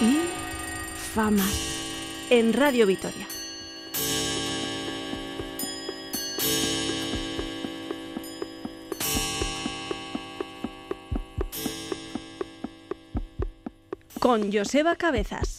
y famas en Radio Vitoria. Con Joseba Cabezas.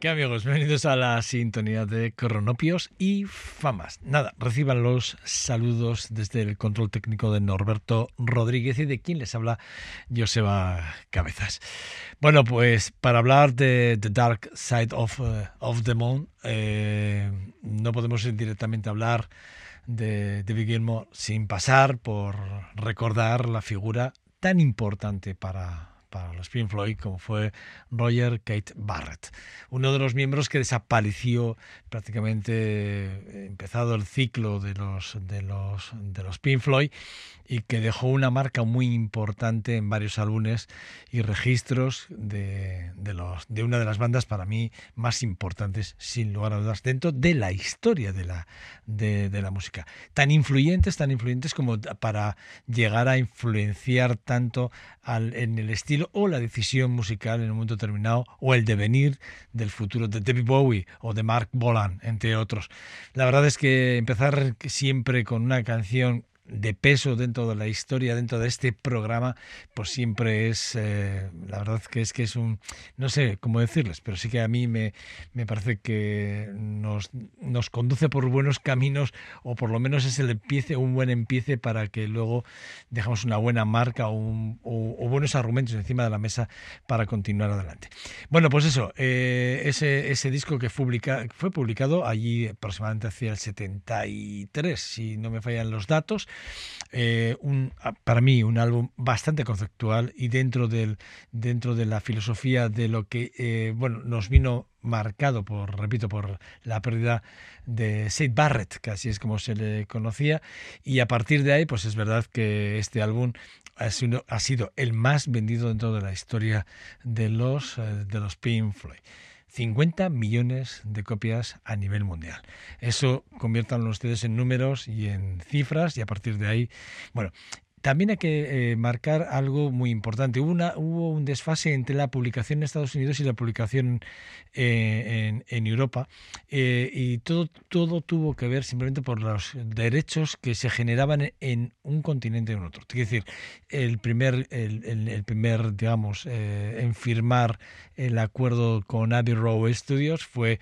¿Qué amigos? Bienvenidos a la sintonía de Cronopios y Famas. Nada, reciban los saludos desde el control técnico de Norberto Rodríguez y de quien les habla Joseba Cabezas. Bueno, pues para hablar de The Dark Side of, uh, of the Moon, eh, no podemos directamente hablar de, de Gilmore sin pasar por recordar la figura tan importante para para los Pink Floyd, como fue Roger Kate Barrett, uno de los miembros que desapareció prácticamente eh, empezado el ciclo de los, de los, de los Pink Floyd y que dejó una marca muy importante en varios álbumes y registros de, de, los, de una de las bandas para mí más importantes, sin lugar a dudas, dentro de la historia de la, de, de la música. Tan influyentes, tan influyentes como para llegar a influenciar tanto al, en el estilo o la decisión musical en un momento determinado o el devenir del futuro de David Bowie o de Mark Bolan, entre otros. La verdad es que empezar siempre con una canción de peso dentro de la historia, dentro de este programa, pues siempre es, eh, la verdad que es que es un, no sé cómo decirles, pero sí que a mí me, me parece que nos, nos conduce por buenos caminos o por lo menos es el empiece, un buen empiece para que luego dejamos una buena marca o, o, buenos argumentos encima de la mesa para continuar adelante. Bueno, pues eso, eh, ese, ese disco que publica, fue publicado allí aproximadamente hacia el 73, si no me fallan los datos, eh, un, para mí un álbum bastante conceptual y dentro, del, dentro de la filosofía de lo que eh, bueno, nos vino marcado por, repito, por la pérdida de Sid Barrett, que así es como se le conocía, y a partir de ahí, pues es verdad que este álbum ha sido, ha sido el más vendido dentro de la historia de los, eh, de los Pink Floyd. 50 millones de copias a nivel mundial. Eso conviértanlo ustedes en números y en cifras y a partir de ahí, bueno, también hay que eh, marcar algo muy importante. Hubo, una, hubo un desfase entre la publicación en Estados Unidos y la publicación eh, en, Europa eh, y todo, todo tuvo que ver simplemente por los derechos que se generaban en un continente o en otro. Es decir, el primer, el, el primer digamos, en firmar el acuerdo con Abbey Road Studios fue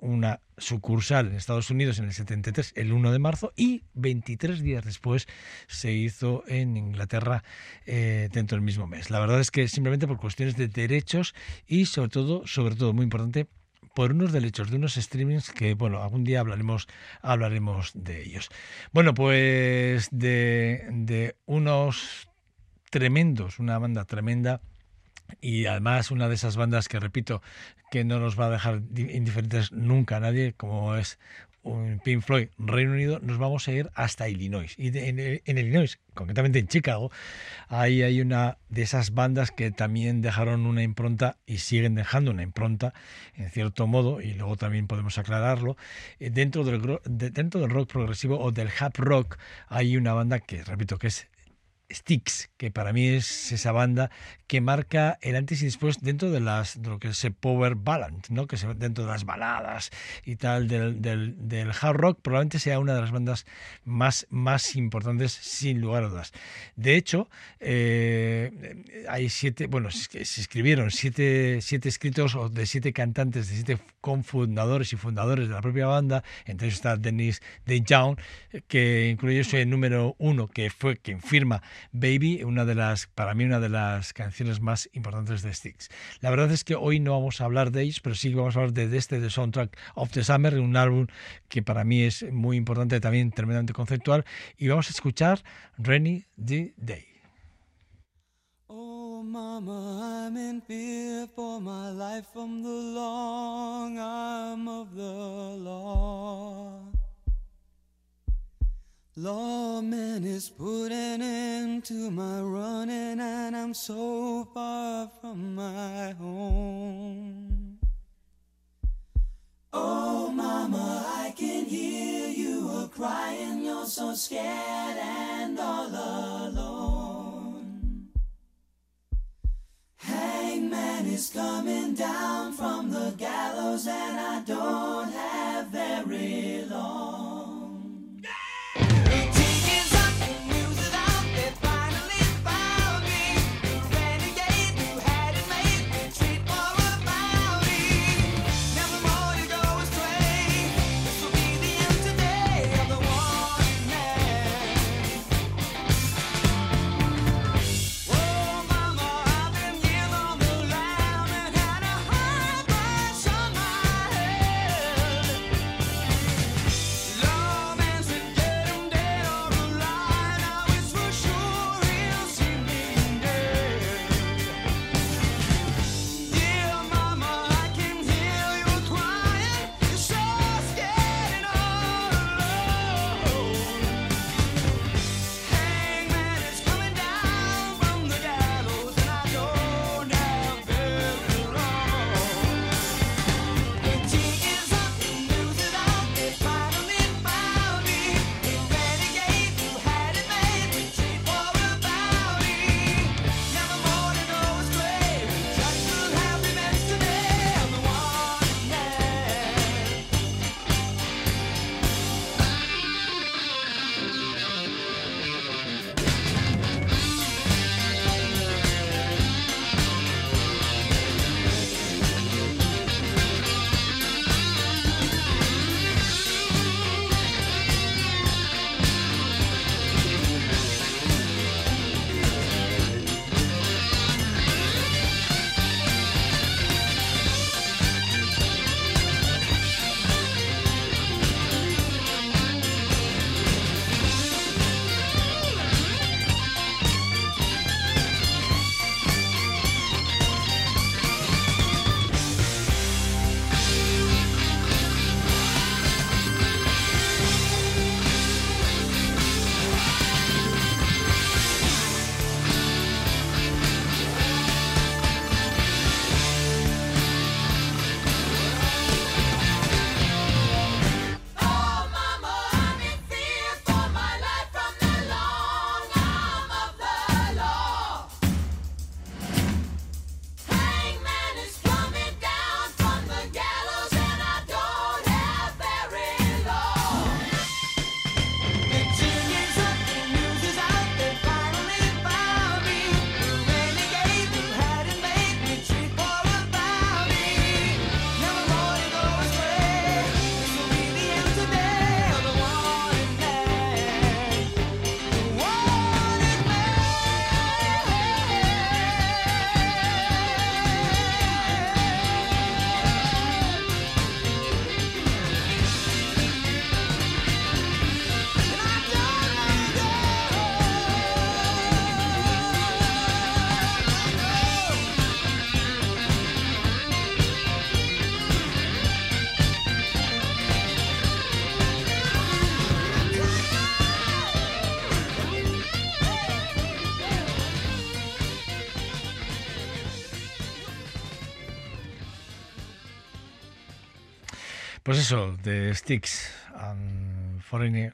una sucursal en Estados Unidos en el 73, el 1 de marzo, y 23 días después se hizo en Inglaterra eh, dentro del mismo mes. La verdad es que simplemente por cuestiones de derechos y sobre todo, sobre todo, muy importante, por unos derechos de unos streamings que, bueno, algún día hablaremos, hablaremos de ellos. Bueno, pues de, de unos tremendos, una banda tremenda y además una de esas bandas que repito que no nos va a dejar indiferentes nunca nadie como es un Pink Floyd Reino Unido nos vamos a ir hasta Illinois. Y en, Illinois concretamente en Chicago ahí hay una de esas bandas que también dejaron una impronta y siguen dejando una impronta en cierto modo y luego también podemos aclararlo. Eh, dentro del dentro del rock progresivo o del hard rock hay una banda que repito que es Sticks, que para mí es esa banda que marca el antes y después dentro de las lo que es el power ballad, ¿no? que se, dentro de las baladas y tal del, hard rock, probablemente sea una de las bandas más, más importantes sin lugar a dudas. De hecho, eh, hay siete, bueno, se escribieron siete, siete escritos de siete cantantes, de siete cofundadores y fundadores de la propia banda, entre ellos está Dennis DeYoung, que incluye el número uno, que fue quien firma Baby, una de las, para mí, una de las canciones más importantes de Styx. La verdad es que hoy no vamos a hablar de ellos, pero sí vamos a hablar de, este, de Soundtrack of the Summer, un álbum que para mí es muy importante, también tremendamente conceptual, y vamos a escuchar Rainy the Day. Oh, mama, I'm in fear for my life from the long arm of the law. Lawman is putting an end to my running, and I'm so far from my home. Oh, Mama, I can hear you a crying. You're so scared and all alone. Hangman is coming down from the gallows, and I don't have very long. Eso, de Sticks and Foreigner,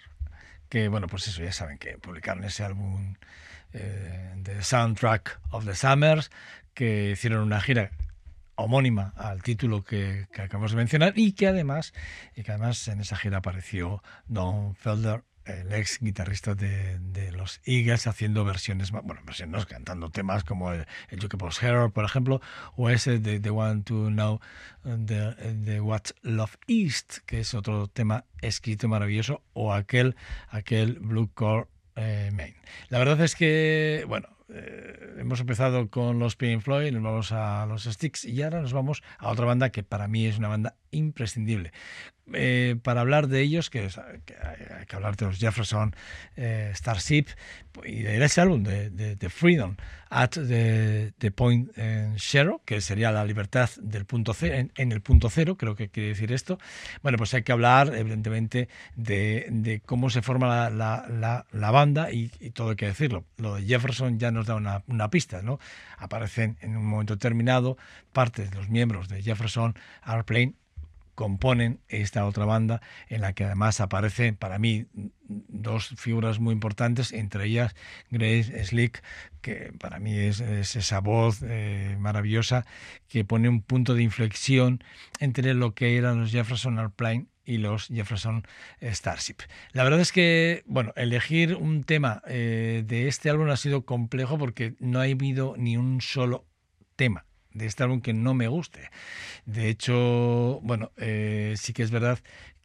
que bueno, pues eso, ya saben que publicaron ese álbum The Soundtrack of the Summers, que hicieron una gira homónima al título que, acabamos de mencionar y que además y que además en esa gira apareció Don Felder el ex guitarrista de, los Eagles haciendo versiones, bueno, versiones, cantando temas como el, el Jukebox Hero, por ejemplo, o ese de The One to Know the, What Love Is, que es otro tema escrito maravilloso, o aquel, aquel Blue Core eh, Main. La verdad es que, bueno, eh, hemos empezado con los Pink Floyd, nos vamos a los Sticks y ahora nos vamos a otra banda que para mí es una banda imprescindible. Eh, para hablar de ellos, que, hay que hablar de los Jefferson eh, Starship y de ese álbum de, Freedom at the, Point Zero, que sería la libertad del punto cero, en, el punto cero, creo que quiere decir esto. Bueno, pues hay que hablar, evidentemente, de, cómo se forma la, banda y, todo hay que decirlo. Lo de Jefferson ya nos da una, una pista, ¿no? Aparecen en un momento determinado partes de los miembros de Jefferson Airplane componen esta otra banda en la que además aparecen para mí dos figuras muy importantes, entre ellas Grace Slick, que para mí es, esa voz eh, maravillosa que pone un punto de inflexión entre lo que eran los Jefferson Airplane y los Jefferson Starship. La verdad es que, bueno, elegir un tema eh, de este álbum ha sido complejo porque no ha habido ni un solo tema de este álbum que no me guste. De hecho, bueno, eh, sí que es verdad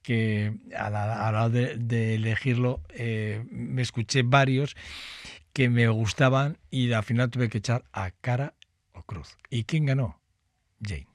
que a la, hora de, elegirlo eh, me escuché varios que me gustaban y al final tuve que echar a cara o cruz. ¿Y quién ganó? Jane.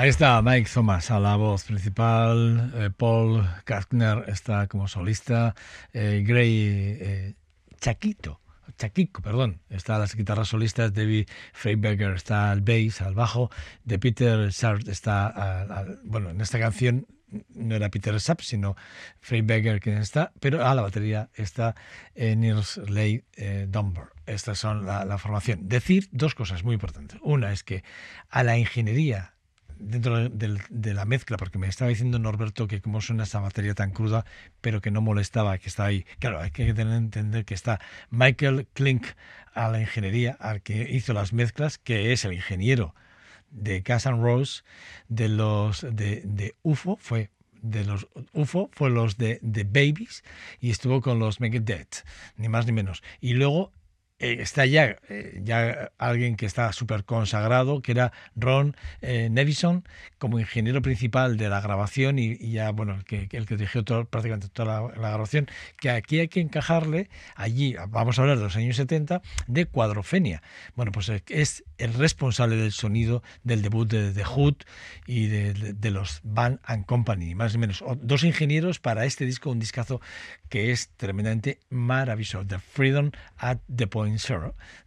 Ahí está Mike Thomas a la voz principal, eh, Paul Kastner está como solista, eh, Gray eh, Chaquito, Chaquico, perdón, está las guitarras solistas, David Freiberger está al bass, al bajo, de Peter Sharp está, bueno, en esta canción no era Peter Sapp, sino Freiberger quien está, pero a la batería está eh, Nils Ley Dumber. Estas son la formación. Decir dos cosas muy importantes. Una es que a la ingeniería dentro de, la mezcla, porque me estaba diciendo Norberto que cómo suena esa batería tan cruda, pero que no molestaba, que está ahí. Claro, hay que tener entender que está Michael Klink a la ingeniería, al que hizo las mezclas, que es el ingeniero de Gas Rose, de los de, UFO, fue de los UFO fue los de, de Babies y estuvo con los Megadeth, ni más ni menos. Y luego eh, está ya, eh, ya alguien que está súper consagrado, que era Ron eh, Nevison, como ingeniero principal de la grabación y, ya, bueno, el que, el que dirigió prácticamente toda la, grabación, que aquí hay que encajarle, allí, vamos a hablar de los años 70, de Cuadrofenia. Bueno, pues es el responsable del sonido del debut de The Hood y de, los Band and Company, más o menos. Dos ingenieros para este disco, un discazo que es tremendamente maravilloso, The Freedom at the Point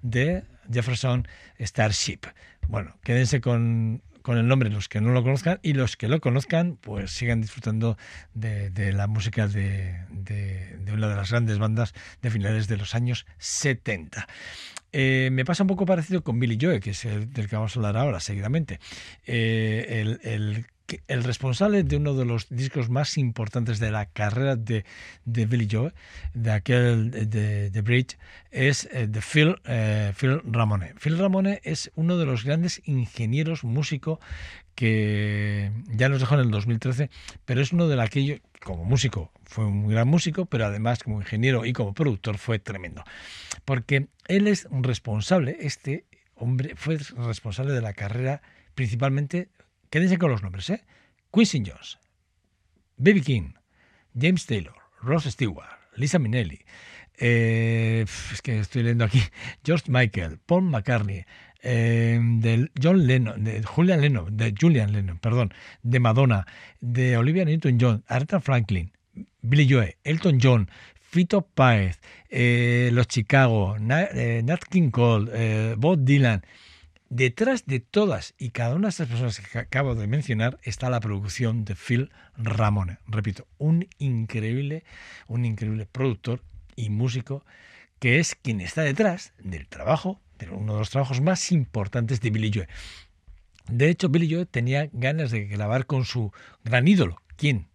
de Jefferson Starship. Bueno, quédense con, el nombre los que no lo conozcan y los que lo conozcan pues sigan disfrutando de, la música de, una de las grandes bandas de finales de los años 70. Eh, me pasa un poco parecido con Billy Joe, que es el del que vamos a hablar ahora seguidamente. Eh, el responsable de uno de los discos más importantes de la carrera de, de Billy Joe, de aquel de, Bridge, es eh, de Phil, eh, Phil Ramone. Phil Ramone es uno de los grandes ingenieros músico que ya nos dejó en el 2013, pero es uno de aquellos, como músico, fue un gran músico, pero además como ingeniero y como productor fue tremendo. Porque él es un responsable, este hombre fue responsable de la carrera principalmente Quédense con los nombres, ¿eh? Quincy Jones, Baby King, James Taylor, Ross Stewart, Lisa Minnelli, eh, es que estoy leyendo aquí, George Michael, Paul McCartney, eh, John Lennon, de Julian Lennon, de Julian Lennon, perdón, de Madonna, de Olivia Newton-John, Aretha Franklin, Billy Joe, Elton John, Fito Páez, eh, los Chicago, Nat King Cole, Bob Dylan, Detrás de todas y cada una de estas personas que acabo de mencionar está la producción de Phil Ramone. Repito, un increíble, un increíble productor y músico que es quien está detrás del trabajo, de uno de los trabajos más importantes de Billy Joe. De hecho, Billy Joe tenía ganas de grabar con su gran ídolo. ¿Quién?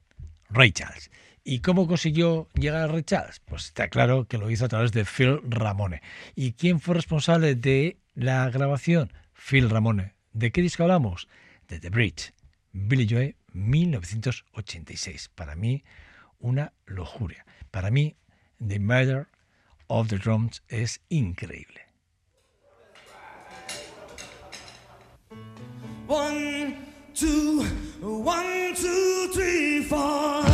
Ray Charles. ¿Y cómo consiguió llegar a Ray Charles? Pues está claro que lo hizo a través de Phil Ramone. ¿Y quién fue responsable de la grabación? Phil Ramone. ¿De qué disco hablamos? De The Bridge, Billy Joe, 1986. Para mí, una lujuria. Para mí, The Murder of the Drums es increíble. One, two, one, two, three, four.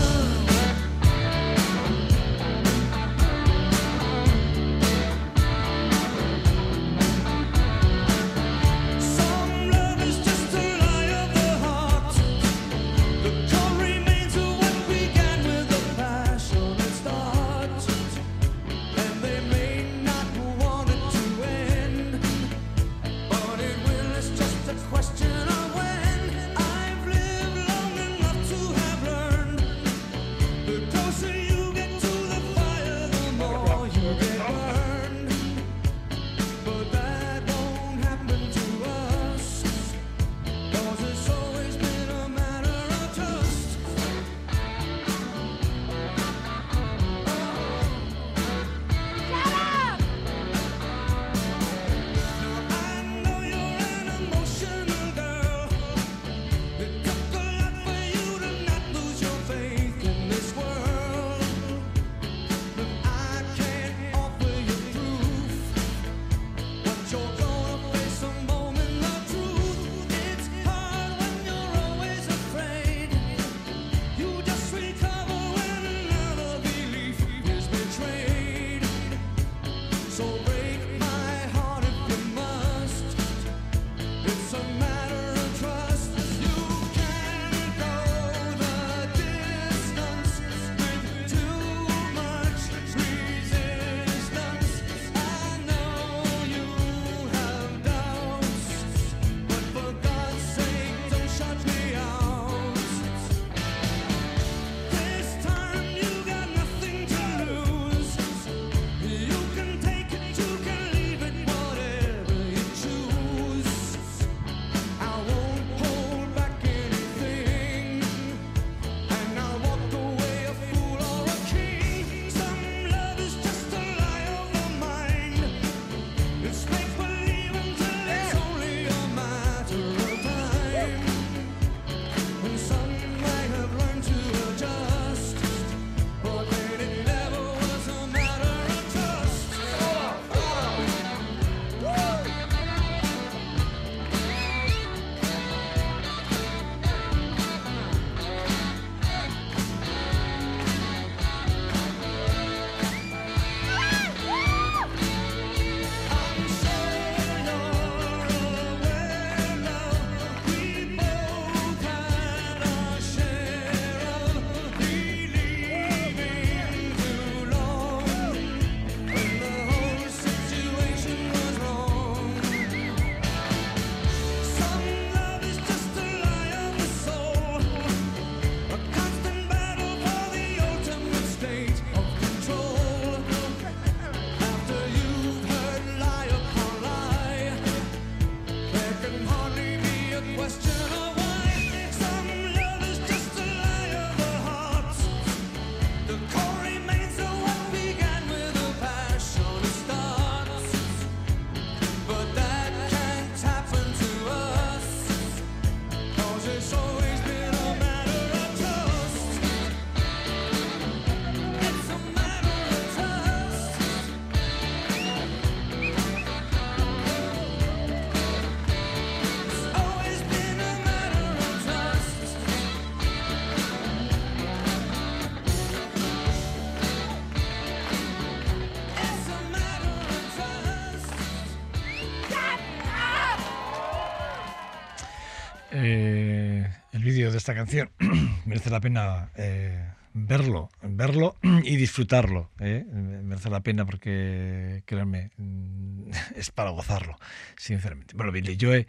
Esta canción merece la pena eh, verlo, verlo y disfrutarlo. ¿eh? Merece la pena porque, créanme, mm, es para gozarlo, sinceramente. Bueno, Billy Joe,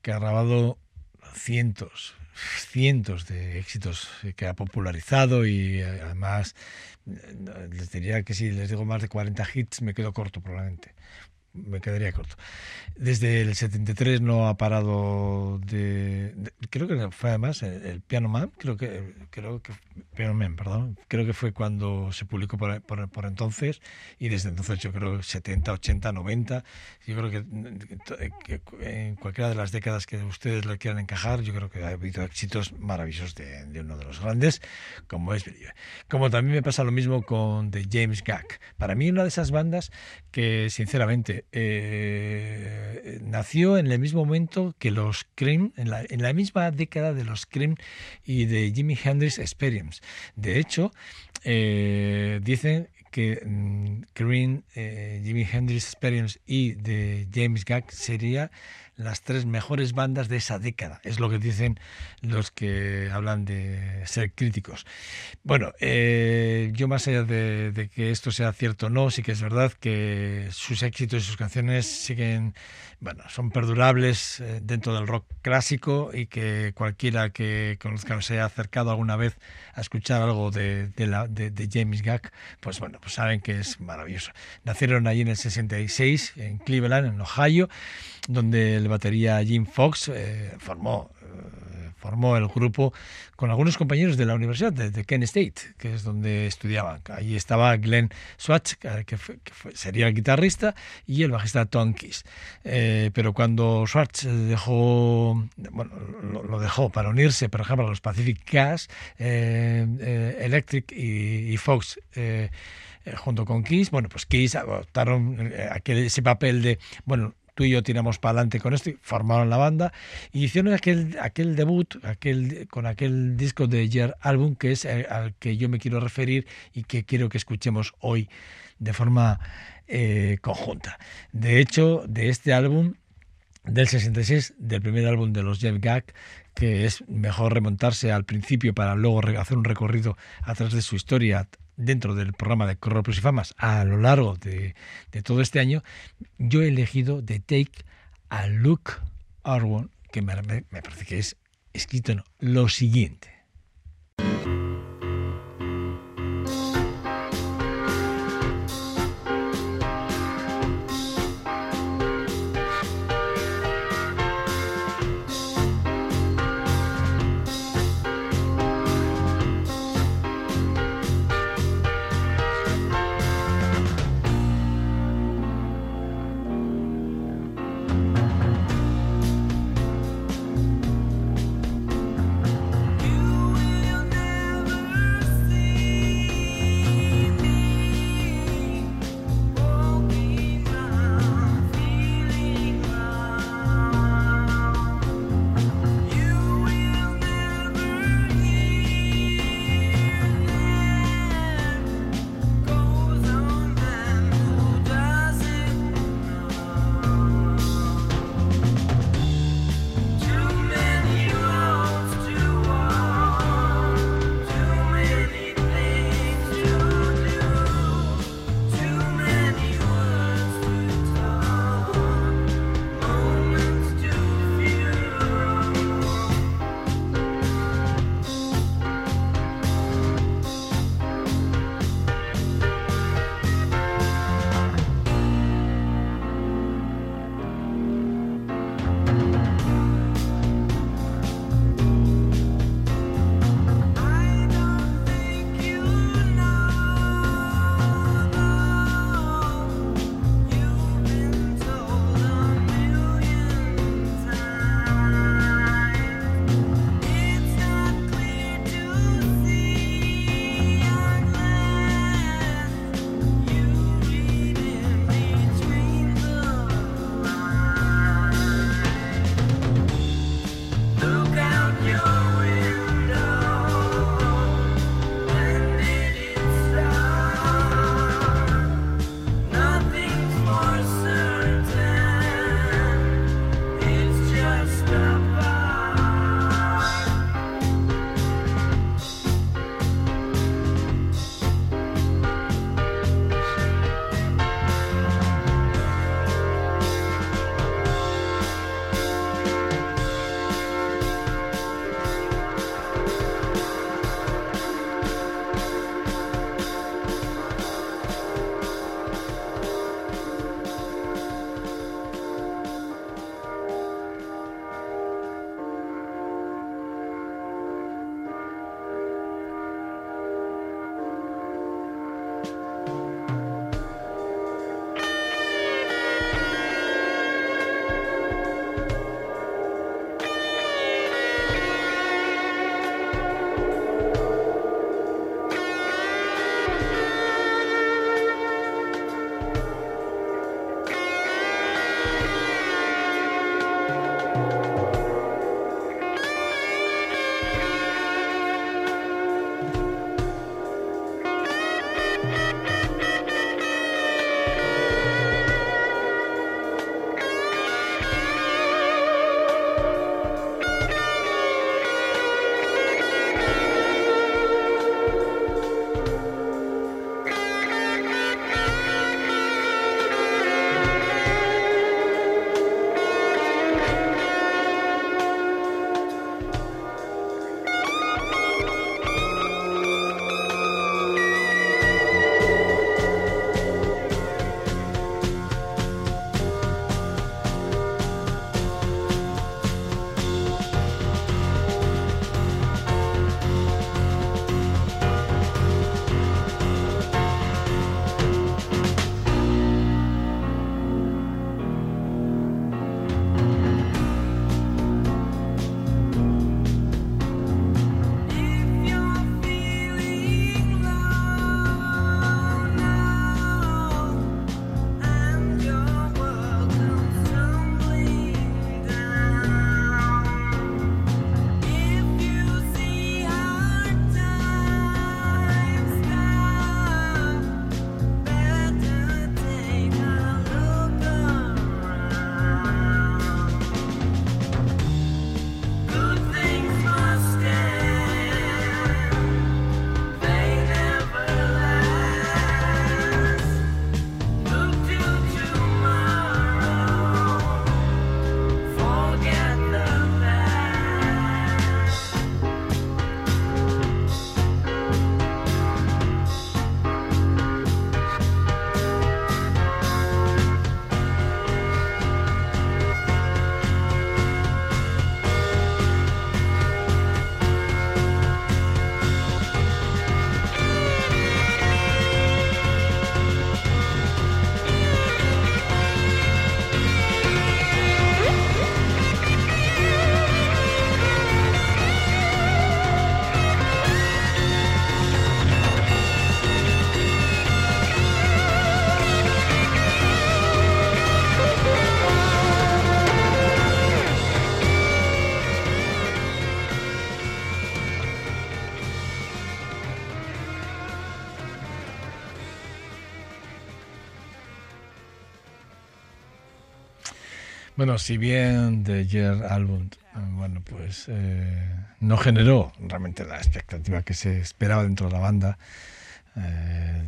que ha grabado cientos, cientos de éxitos que ha popularizado y además les diría que si les digo más de 40 hits me quedo corto probablemente me quedaría corto. Desde el 73 no ha parado de, creo que fue además el, Piano Man, creo que creo que Piano Man, perdón, creo que fue cuando se publicó por, por, entonces y desde entonces yo creo 70, 80, 90, yo creo que, en cualquiera de las décadas que ustedes lo quieran encajar, yo creo que ha habido éxitos maravillosos de, de uno de los grandes como es Como también me pasa lo mismo con The James Gack. Para mí una de esas bandas que sinceramente eh, nació en el mismo momento que los Cream, en la, en la, misma década de los Cream y de Jimi Hendrix Experience. De hecho, eh, dicen que mm, Cream, eh, Jimi Hendrix Experience y de James Gack sería las tres mejores bandas de esa década. Es lo que dicen los que hablan de ser críticos. Bueno, eh, yo más allá de, que esto sea cierto o no, sí que es verdad que sus éxitos y sus canciones siguen, bueno, son perdurables eh, dentro del rock clásico y que cualquiera que conozca o se haya acercado alguna vez a escuchar algo de, la, de, James Gack, pues bueno, pues saben que es maravilloso. Nacieron allí en el 66, en Cleveland, en Ohio, donde el batería Jim Fox eh, formó, eh, formó el grupo con algunos compañeros de la Universidad de, Kent State, que es donde estudiaban. Allí estaba Glenn Swatch, que, sería el guitarrista, y el bajista Tom Kiss. Eh, pero cuando Swatch dejó, bueno, lo, dejó para unirse, por ejemplo, a los Pacific Gas, Electric y, y Fox, junto con Kiss, bueno, pues Kiss adoptaron aquel, ese papel de, bueno, tú y yo tiramos para adelante con esto, y formaron la banda y hicieron aquel, aquel debut aquel, con aquel disco de Jer Album que es eh, al que yo me quiero referir y que quiero que escuchemos hoy de forma eh, conjunta. De hecho, de este álbum del 66, del primer álbum de los Jeff Gag, que es mejor remontarse al principio para luego hacer un recorrido a través de su historia dentro del programa de Corropos y Famas a lo largo de, todo este año, yo he elegido The Take a Look Arwon, que me, parece que es escrito lo siguiente. Bueno, si bien The Year Album, bueno, pues eh, no generó realmente la expectativa que se esperaba dentro de la banda, eh,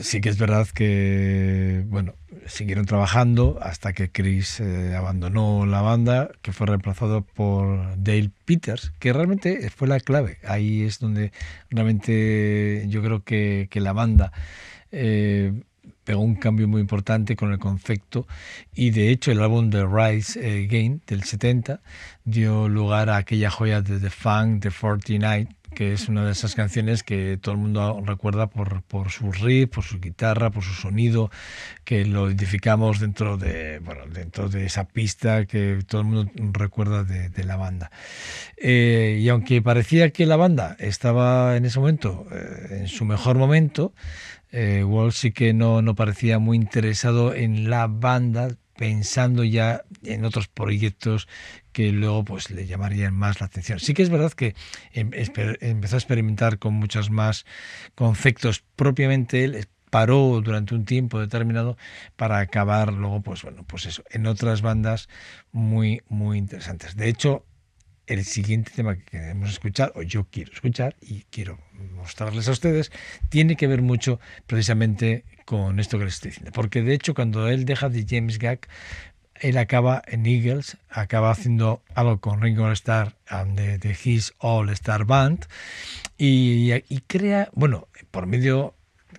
sí que es verdad que, bueno, siguieron trabajando hasta que Chris eh, abandonó la banda, que fue reemplazado por Dale Peters, que realmente fue la clave. Ahí es donde realmente yo creo que, que la banda eh, pegó un cambio muy importante con el concepto y de hecho el álbum The Rise Again del 70 dio lugar a aquella joya de The Funk, The 49, que es una de esas canciones que todo el mundo recuerda por, por su riff, por su guitarra, por su sonido, que lo identificamos dentro de, bueno, dentro de esa pista que todo el mundo recuerda de, la banda. Eh, y aunque parecía que la banda estaba en ese momento eh, en su mejor momento, eh, sí que no, no parecía muy interesado en la banda, pensando ya en otros proyectos que luego pues le llamarían más la atención. Sí que es verdad que em, empezó a experimentar con muchos más conceptos propiamente él, paró durante un tiempo determinado para acabar luego pues bueno, pues eso, en otras bandas muy muy interesantes. De hecho, el siguiente tema que queremos escuchar, o yo quiero escuchar y quiero mostrarles a ustedes, tiene que ver mucho precisamente con esto que les estoy diciendo. Porque de hecho, cuando él deja de James Gag, él acaba en Eagles, acaba haciendo algo con Ringo Starr de, de His All Star Band y, y, crea, bueno, por medio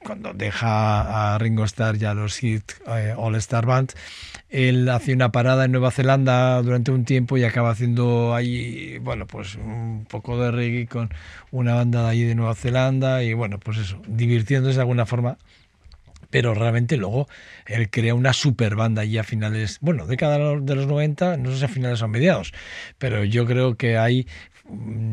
cuando deja a Ringo Starr ya los hits eh, All Star Band, él hace una parada en Nueva Zelanda durante un tiempo y acaba haciendo ahí, bueno, pues un poco de reggae con una banda de allí de Nueva Zelanda y bueno, pues eso, divirtiéndose de alguna forma. Pero realmente luego él crea una super banda allí a finales, bueno, década de los 90, no sé si a finales o a mediados, pero yo creo que ahí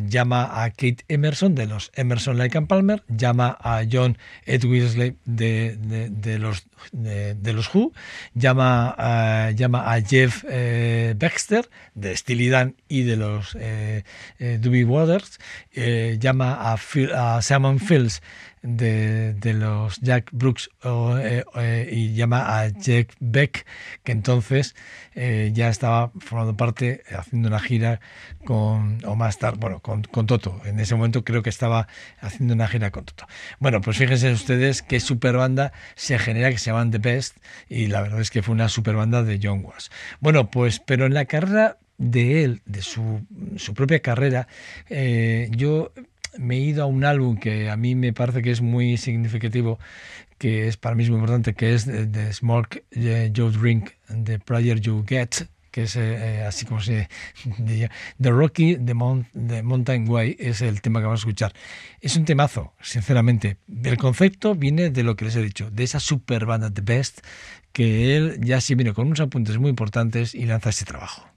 llama a Kate Emerson de los Emerson Lake and Palmer, llama a John Edwisley de, de, los, de, los Who, llama a, llama a Jeff eh, Baxter de Steely Dan y de los eh, eh Doobie Waters, eh, llama a, a Simon Fields de, los Jack Brooks y llama a Jack Beck, que entonces ya estaba formando parte, haciendo una gira con, o más tarde, bueno, con, con, Toto. En ese momento creo que estaba haciendo una gira con Toto. Bueno, pues fíjense ustedes qué super banda se genera que se llaman The Best y la verdad es que fue una super banda de John Watts. Bueno, pues, pero en la carrera de él, de su, su propia carrera, eh, yo me he ido a un álbum que a mí me parece que es muy significativo, que es para mí muy importante, que es The Smoke Joe Drink, The Prayer You Get, que es eh, eh, así como se diría, The Rocky, The, Mountain Way, es el tema que vamos a escuchar. Es un temazo, sinceramente. El concepto viene de lo que les he dicho, de esa super banda The Best, que él ya sí viene con unos apuntes muy importantes y lanza ese trabajo.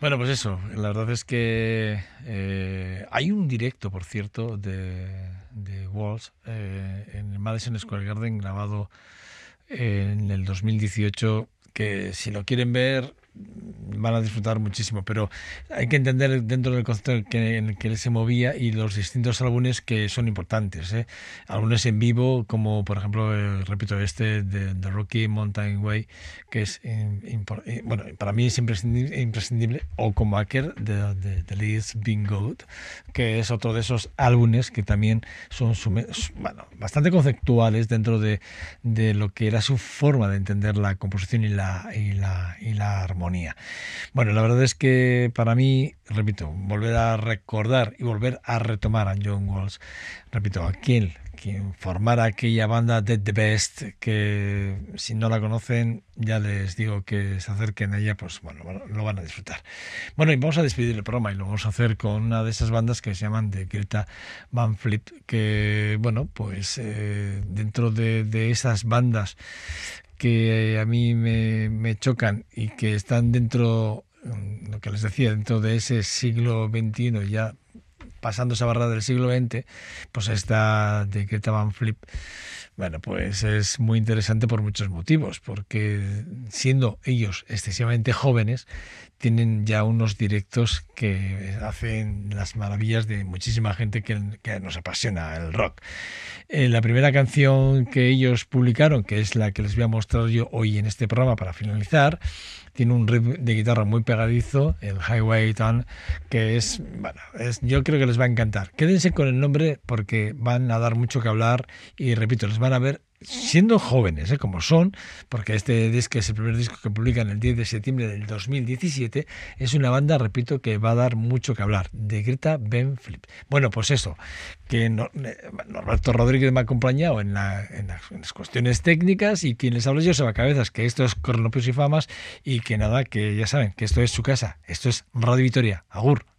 Bueno, pues eso, la verdad es que eh, hay un directo, por cierto, de, de Walls eh, en Madison Square Garden grabado en el 2018 que si lo quieren ver van a disfrutar muchísimo, pero hay que entender dentro del concepto que, en el que él se movía y los distintos álbumes que son importantes. ¿eh? Álbumes en vivo, como por ejemplo, eh, repito, este de The Rocky Mountain Way, que es, eh, eh, bueno, para mí es imprescindible, imprescindible o como aquel de, The Leeds Being Good, que es otro de esos álbumes que también son bueno, bastante conceptuales dentro de, de, lo que era su forma de entender la composición y la, y la, y la armonía bueno, la verdad es que para mí, repito, volver a recordar y volver a retomar a John Walls, repito, aquel quien formara aquella banda Dead the Best, que si no la conocen, ya les digo que se acerquen a ella, pues bueno, lo van a disfrutar. Bueno, y vamos a despedir el programa y lo vamos a hacer con una de esas bandas que se llaman de Greta Van Fleet, que bueno, pues eh, dentro de, de esas bandas que a mí me, chocan y que están dentro, lo que les decía, dentro de ese siglo XXI, ya pasando esa barra del siglo XX, pues esta de Greta Van Flip, bueno, pues es muy interesante por muchos motivos, porque siendo ellos excesivamente jóvenes, tienen ya unos directos que hacen las maravillas de muchísima gente que, nos apasiona el rock. Eh, la primera canción que ellos publicaron, que es la que les voy a mostrar yo hoy en este programa para finalizar, tiene un riff de guitarra muy pegadizo, el Highway Town, que es, bueno, es, yo creo que les va a encantar. Quédense con el nombre porque van a dar mucho que hablar y repito, les van a ver siendo jóvenes, ¿eh? como son, porque este disco es el primer disco que publican el 10 de septiembre del 2017, es una banda, repito, que va a dar mucho que hablar, de Greta Ben Flip. Bueno, pues eso, que eh, Norberto Rodríguez me ha acompañado en, las, cuestiones técnicas y quien les habla yo, Seba Cabezas, que esto es Cronopios y Famas y que nada, que ya saben, que esto es su casa, esto es Radio Vitoria. Agur.